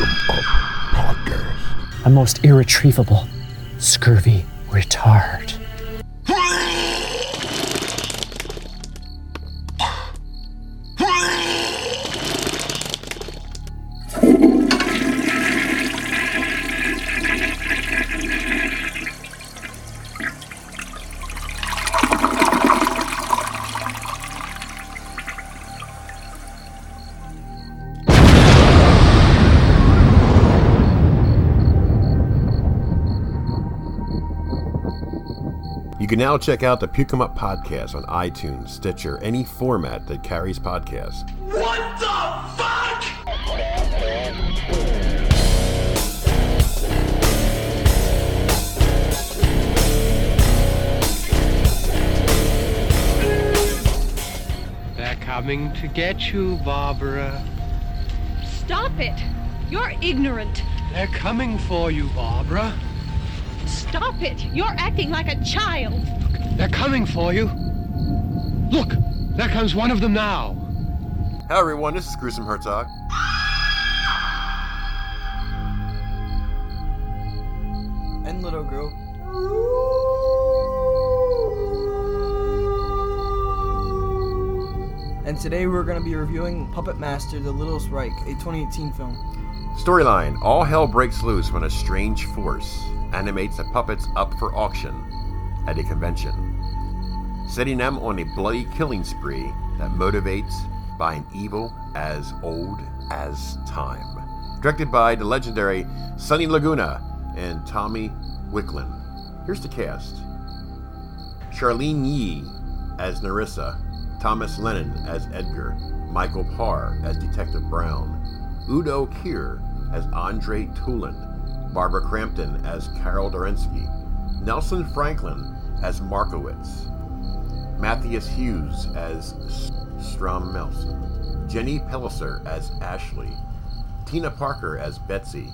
Up Podcast. A most irretrievable, scurvy retard. Can now check out the Puke 'em Up podcast on iTunes, Stitcher, any format that carries podcasts. What the fuck? They're coming to get you, Barbara. Stop it! You're ignorant. They're coming for you, Barbara. Stop it! You're acting like a child. They're coming for you. Look, there comes one of them now. Hello, everyone. This is Gruesome Herzog. and little girl. And today we're going to be reviewing Puppet Master: The Littlest Reich, a 2018 film. Storyline All hell breaks loose when a strange force animates the puppets up for auction at a convention, setting them on a bloody killing spree that motivates by an evil as old as time. Directed by the legendary Sonny Laguna and Tommy Wiklund. Here's the cast Charlyne Yi as Nerissa, Thomas Lennon as Edgar, Michael Paré as Detective Brown, Udo Kier as Andre Toulon, Barbara Crampton as Carol Doreski, Nelson Franklin as Markowitz, Matthias Hues as Strom Jenny Pellicer as Ashley, Tina Parker as Betsy,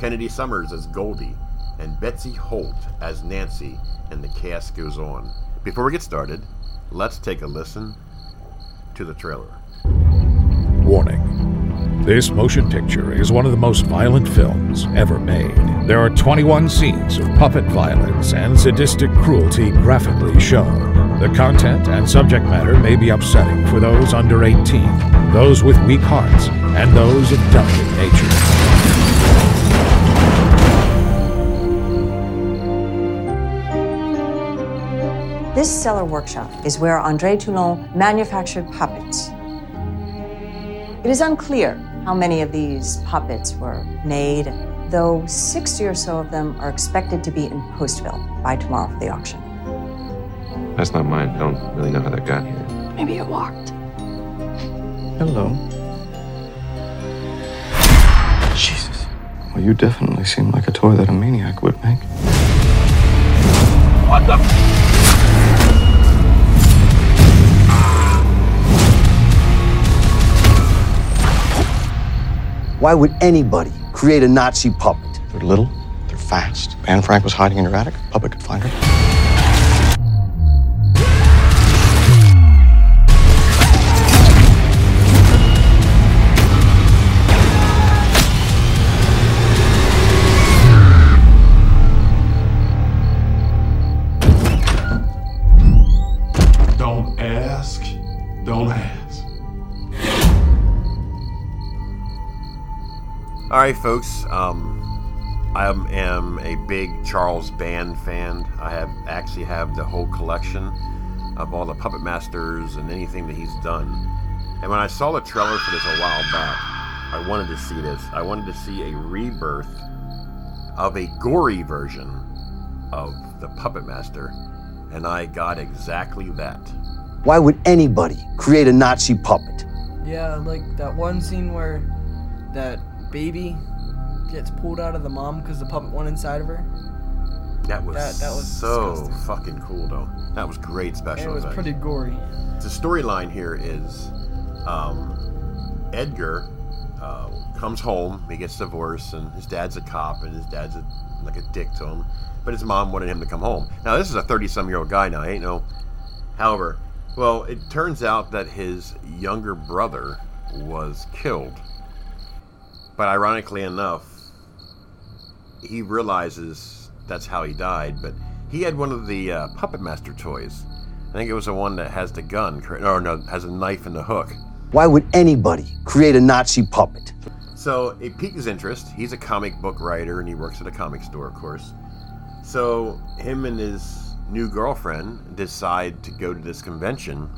Kennedy Summers as Goldie, and Betsy Holt as Nancy, and the cast goes on. Before we get started, let's take a listen to the trailer. Warning. This motion picture is one of the most violent films ever made. There are 21 scenes of puppet violence and sadistic cruelty graphically shown. The content and subject matter may be upsetting for those under 18, those with weak hearts, and those of delicate nature. This cellar workshop is where Andre Toulon manufactured puppets. It is unclear how many of these puppets were made, though 60 or so of them are expected to be in Postville by tomorrow for the auction. That's not mine. I don't really know how that got here. Maybe it walked. Hello. Jesus. Well, you definitely seem like a toy that a maniac would make. What the? Why would anybody create a Nazi puppet? They're little, they're fast. Anne Frank was hiding in your attic. Puppet could find her. Right, folks. Um, I am, am a big Charles Band fan. I have actually have the whole collection of all the Puppet Masters and anything that he's done. And when I saw the trailer for this a while back, I wanted to see this. I wanted to see a rebirth of a gory version of the Puppet Master, and I got exactly that. Why would anybody create a Nazi puppet? Yeah, like that one scene where that baby gets pulled out of the mom because the puppet went inside of her. That was, That- that was so disgusting. fucking cool, though. That was great And special it was effects. pretty gory. the storyline here is um, Edgar uh, comes home, he gets divorced, and his dad's a cop, and his dad's a, like a dick to him. But his mom wanted him to come home. Now this is a thirty-some-year-old guy now. He ain't no. However, well, it turns out that his younger brother was killed But ironically enough, he realizes that's how he died. But he had one of the uh, Puppet Master toys. I think it was the one that has the gun, or no, has a knife and the hook. Why would anybody create a Nazi puppet? So it piqued his interest. He's a comic book writer and he works at a comic store, of course. So him and his new girlfriend decide to go to this convention,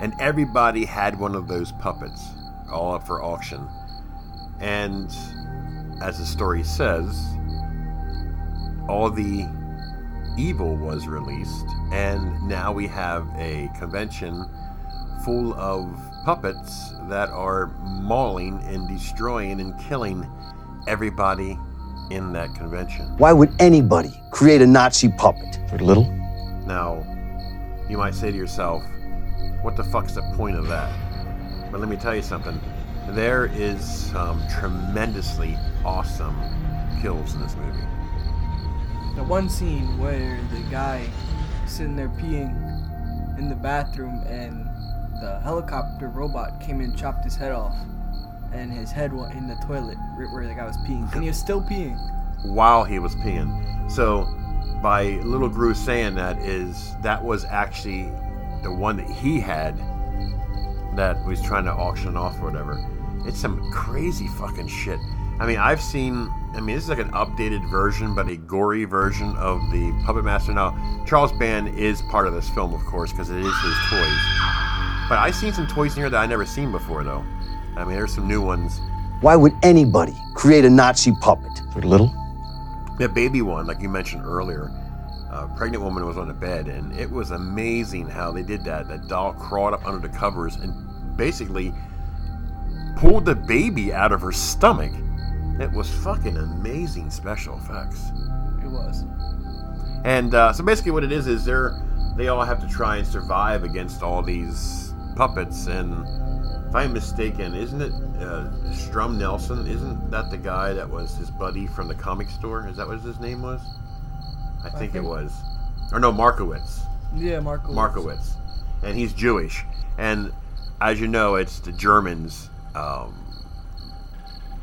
and everybody had one of those puppets, all up for auction. And as the story says, all the evil was released, and now we have a convention full of puppets that are mauling and destroying and killing everybody in that convention. Why would anybody create a Nazi puppet? They're little. Now, you might say to yourself, what the fuck's the point of that? But let me tell you something. There is some tremendously awesome kills in this movie. The one scene where the guy sitting there peeing in the bathroom and the helicopter robot came and chopped his head off and his head went in the toilet right where the guy was peeing and he was still peeing while he was peeing. So, by Little Gru saying that is that was actually the one that he had that was trying to auction off or whatever. It's some crazy fucking shit. I mean, I've seen. I mean, this is like an updated version, but a gory version of the Puppet Master. Now, Charles Band is part of this film, of course, because it is his toys. But I've seen some toys in here that I never seen before, though. I mean, there's some new ones. Why would anybody create a Nazi puppet? They're little. The baby one, like you mentioned earlier, a pregnant woman was on the bed, and it was amazing how they did that. That doll crawled up under the covers and basically pulled the baby out of her stomach. It was fucking amazing special effects. it was And uh, so basically, what it is is they're they all have to try and survive against all these puppets. And if I'm mistaken, isn't it uh, Strom Nelson? Isn't that the guy that was his buddy from the comic store? Is that what his name was? I think, it think- was. Or no, Markowitz. yeah Marco Markowitz, and he's Jewish. And as you know, it's the Germans um,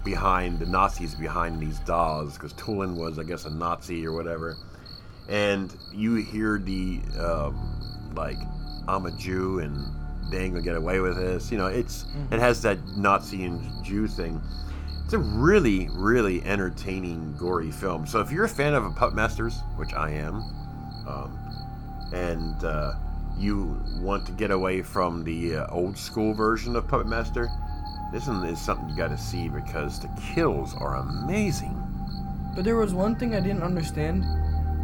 behind the Nazis behind these dolls because Toulon was, I guess, a Nazi or whatever. And you hear the um, like, I'm a Jew and they ain't gonna get away with this. You know, it's it has that Nazi and Jew thing. It's a really, really entertaining, gory film. So if you're a fan of Puppet Masters, which I am, um, and uh, you want to get away from the uh, old school version of Puppet Master, this one is something you got to see because the kills are amazing. But there was one thing I didn't understand.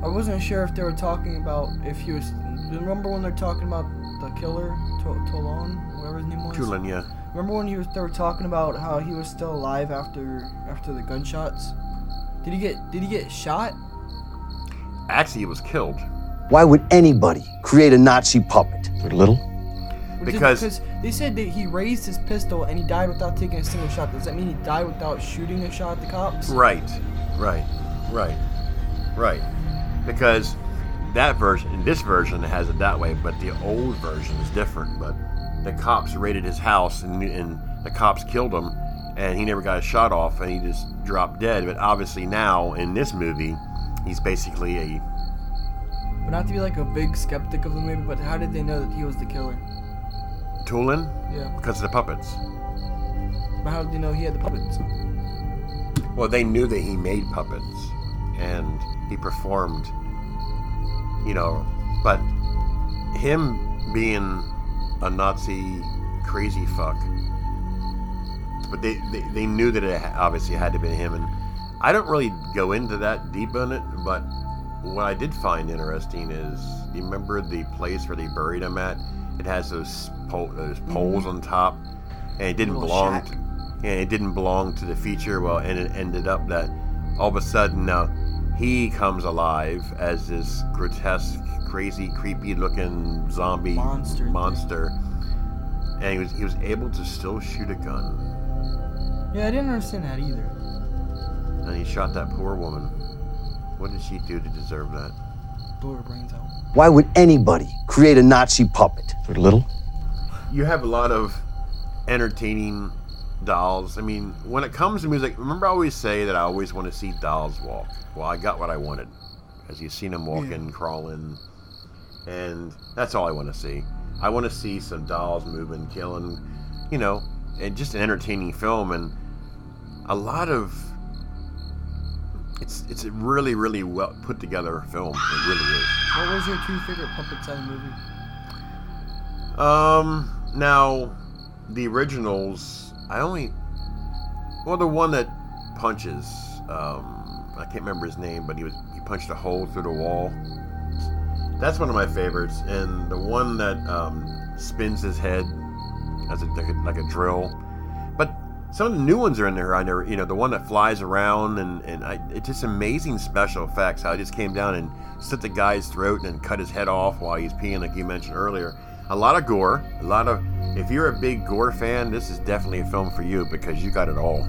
I wasn't sure if they were talking about if he was. Remember when they're talking about the killer, to- Toulon, whatever his name was. Toulon, yeah. Remember when he was, they were talking about how he was still alive after after the gunshots? Did he get Did he get shot? Actually, he was killed Why would anybody create a Nazi puppet? They're little. Because- because they said that he raised his pistol and he died without taking a single shot. Does that mean he died without shooting a shot at the cops? Right, right, right, right. Because that version, this version has it that way, but the old version is different. But the cops raided his house and, and the cops killed him, and he never got a shot off, and he just dropped dead. But obviously now in this movie, he's basically a But not to be like a big skeptic of the movie, but how did they know that he was the killer? Toulon Yeah. because of the puppets. But how did you know he had the puppets? Well, they knew that he made puppets and he performed, you know, but him being a Nazi crazy fuck, but they, they, they knew that it obviously had to be him. And I don't really go into that deep on it, but what I did find interesting is you remember the place where they buried him at? It has those, pole, those poles mm-hmm. on top, and it didn't belong to and it didn't belong to the feature. Well, and it ended up that all of a sudden now he comes alive as this grotesque, crazy, creepy-looking zombie Monster thing. monster, and he was he was able to still shoot a gun, Yeah, I didn't understand that either. and he shot that poor woman. What did she do to deserve that? Blew her brains out. Why would anybody create a Nazi puppet? They're little. You have a lot of entertaining dolls. I mean, when it comes to music, remember I always say that I always want to see dolls walk. Well, I got what I wanted. As you've seen them walking, Yeah. crawling, and that's all I want to see. I want to see some dolls moving, killing, you know, and just an entertaining film and a lot of. It's it's a really really well put together film. It really is. What was your two favorite puppets of the movie? Um, now, the originals, I only, well, the one that punches, um, I can't remember his name, but he was he punched a hole through the wall. That's one of my favorites, and the one that um, spins his head as a, like, a, like a drill. But some of the new ones are in there. I never, you know, the one that flies around, and and I, it's just amazing special effects. How I just came down and slit the guy's throat and cut his head off while he's peeing, like you mentioned earlier. A lot of gore, a lot of. If you're a big gore fan, this is definitely a film for you because you got it all.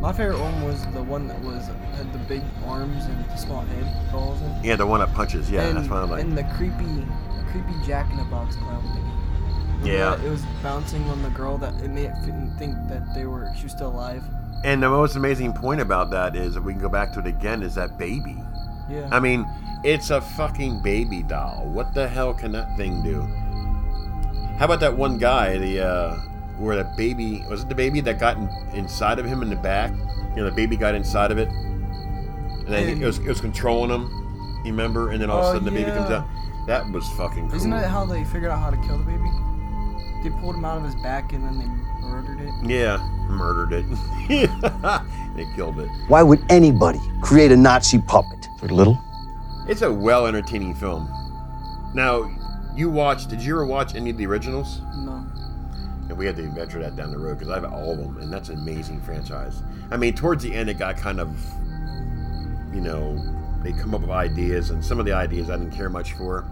My favorite one was the one that was had the big arms and the small head balls in. Yeah, the one that punches. Yeah, and, that's what I'm like. And the creepy, creepy Jack in the Box clown thingy. Yeah. It was bouncing on the girl that it made it think that they were she was still alive. And the most amazing point about that is, if we can go back to it again, is that baby. Yeah. I mean, it's a fucking baby doll. What the hell can that thing do? How about that one guy, the uh, where the baby was it the baby that got in, inside of him in the back? You know, the baby got inside of it, and then And- it, was, it was controlling him. You remember? And then all of a Oh, sudden the baby comes out. That was fucking cool. Isn't that how they figured out how to kill the baby? They pulled him out of his back and then they murdered it. Yeah, murdered it. they killed it. Why would anybody create a Nazi puppet? They're little. It's a well entertaining film. Now, you watched? Did you ever watch any of the originals? No. And we had to venture that down the road because I have all of them, and that's an amazing franchise. I mean, towards the end, it got kind of, you know, they come up with ideas, and some of the ideas I didn't care much for.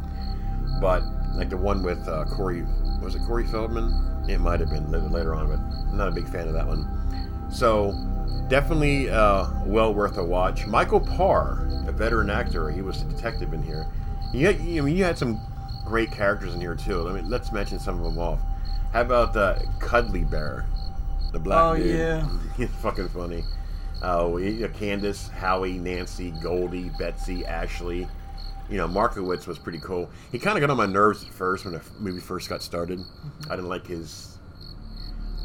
But like the one with uh, Corey, was it Corey Feldman? It might have been later, later on, but I'm not a big fan of that one. So definitely uh, well worth a watch. Michael Paré, a veteran actor, he was a detective in here. You, had, you, I mean, you had some great characters in here too. Let me let's mention some of them off. How about the Cuddly Bear, the black Oh, dude? yeah. he's fucking funny. Oh, uh, Candace, Howie, Nancy, Goldie, Betsy, Ashley. You know, Markowitz was pretty cool. He kind of got on my nerves at first when the movie first got started. I didn't like his.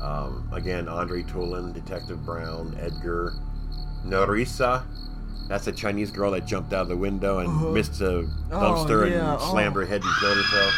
Um, again, Andre Toulon, Detective Brown, Edgar, Norisa. That's a Chinese girl that jumped out of the window and Uh-huh. missed a Oh, dumpster yeah, and oh. slammed her head and killed herself.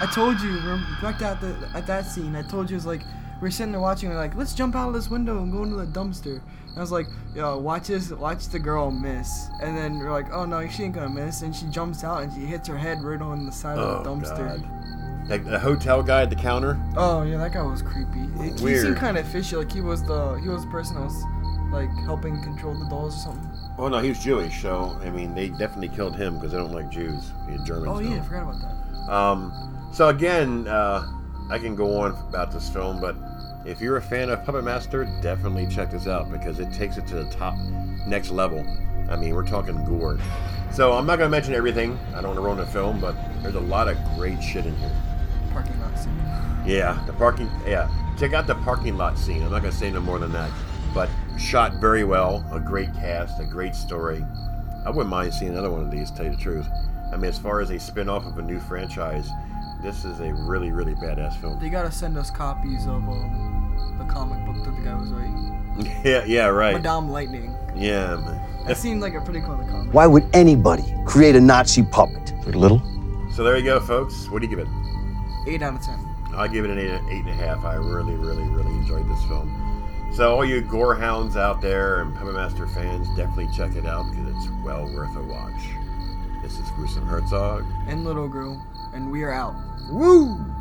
I told you, back at the at that scene, I told you it was like we're sitting there watching, we're like, let's jump out of this window and go into the dumpster. And I was like, yo, watch this, watch the girl miss. And then we're like, oh no, she ain't gonna miss. And she jumps out and she hits her head right on the side Oh, of the dumpster. God. Like the hotel guy at the counter. Oh yeah, that guy was creepy. It, he seemed kind of fishy, like he was the he was the person that was like helping control the dolls or something. Oh no, he was Jewish, so I mean they definitely killed him because they don't like Jews. The Germans. Oh yeah, I forgot about that. Um, so again, uh, I can go on about this film, but if you're a fan of Puppet Master, definitely check this out because it takes it to the top, next level. I mean, we're talking gore. So I'm not gonna mention everything. I don't want to ruin the film, but there's a lot of great shit in here. Parking lot scene. Yeah, the parking. Yeah, check out the parking lot scene. I'm not gonna say no more than that, but shot very well. A great cast, a great story. I wouldn't mind seeing another one of these. To tell you the truth, I mean, as far as a spin-off of a new franchise, this is a really, really badass film. They gotta send us copies of um, the comic book that the guy was writing. Yeah, yeah, right. Madame Lightning. Yeah, man. That seemed like a pretty cool comic. Why would anybody create a Nazi puppet? They're little. So there you go, folks. What do you give it? Eight out of ten. I give it an eight, eight and a half. I really, really, really enjoyed this film. So all you gore hounds out there and Puppet Master fans, definitely check it out because it's well worth a watch. This is Gruesome Herzog. And Little Girl, and we are out. Woo!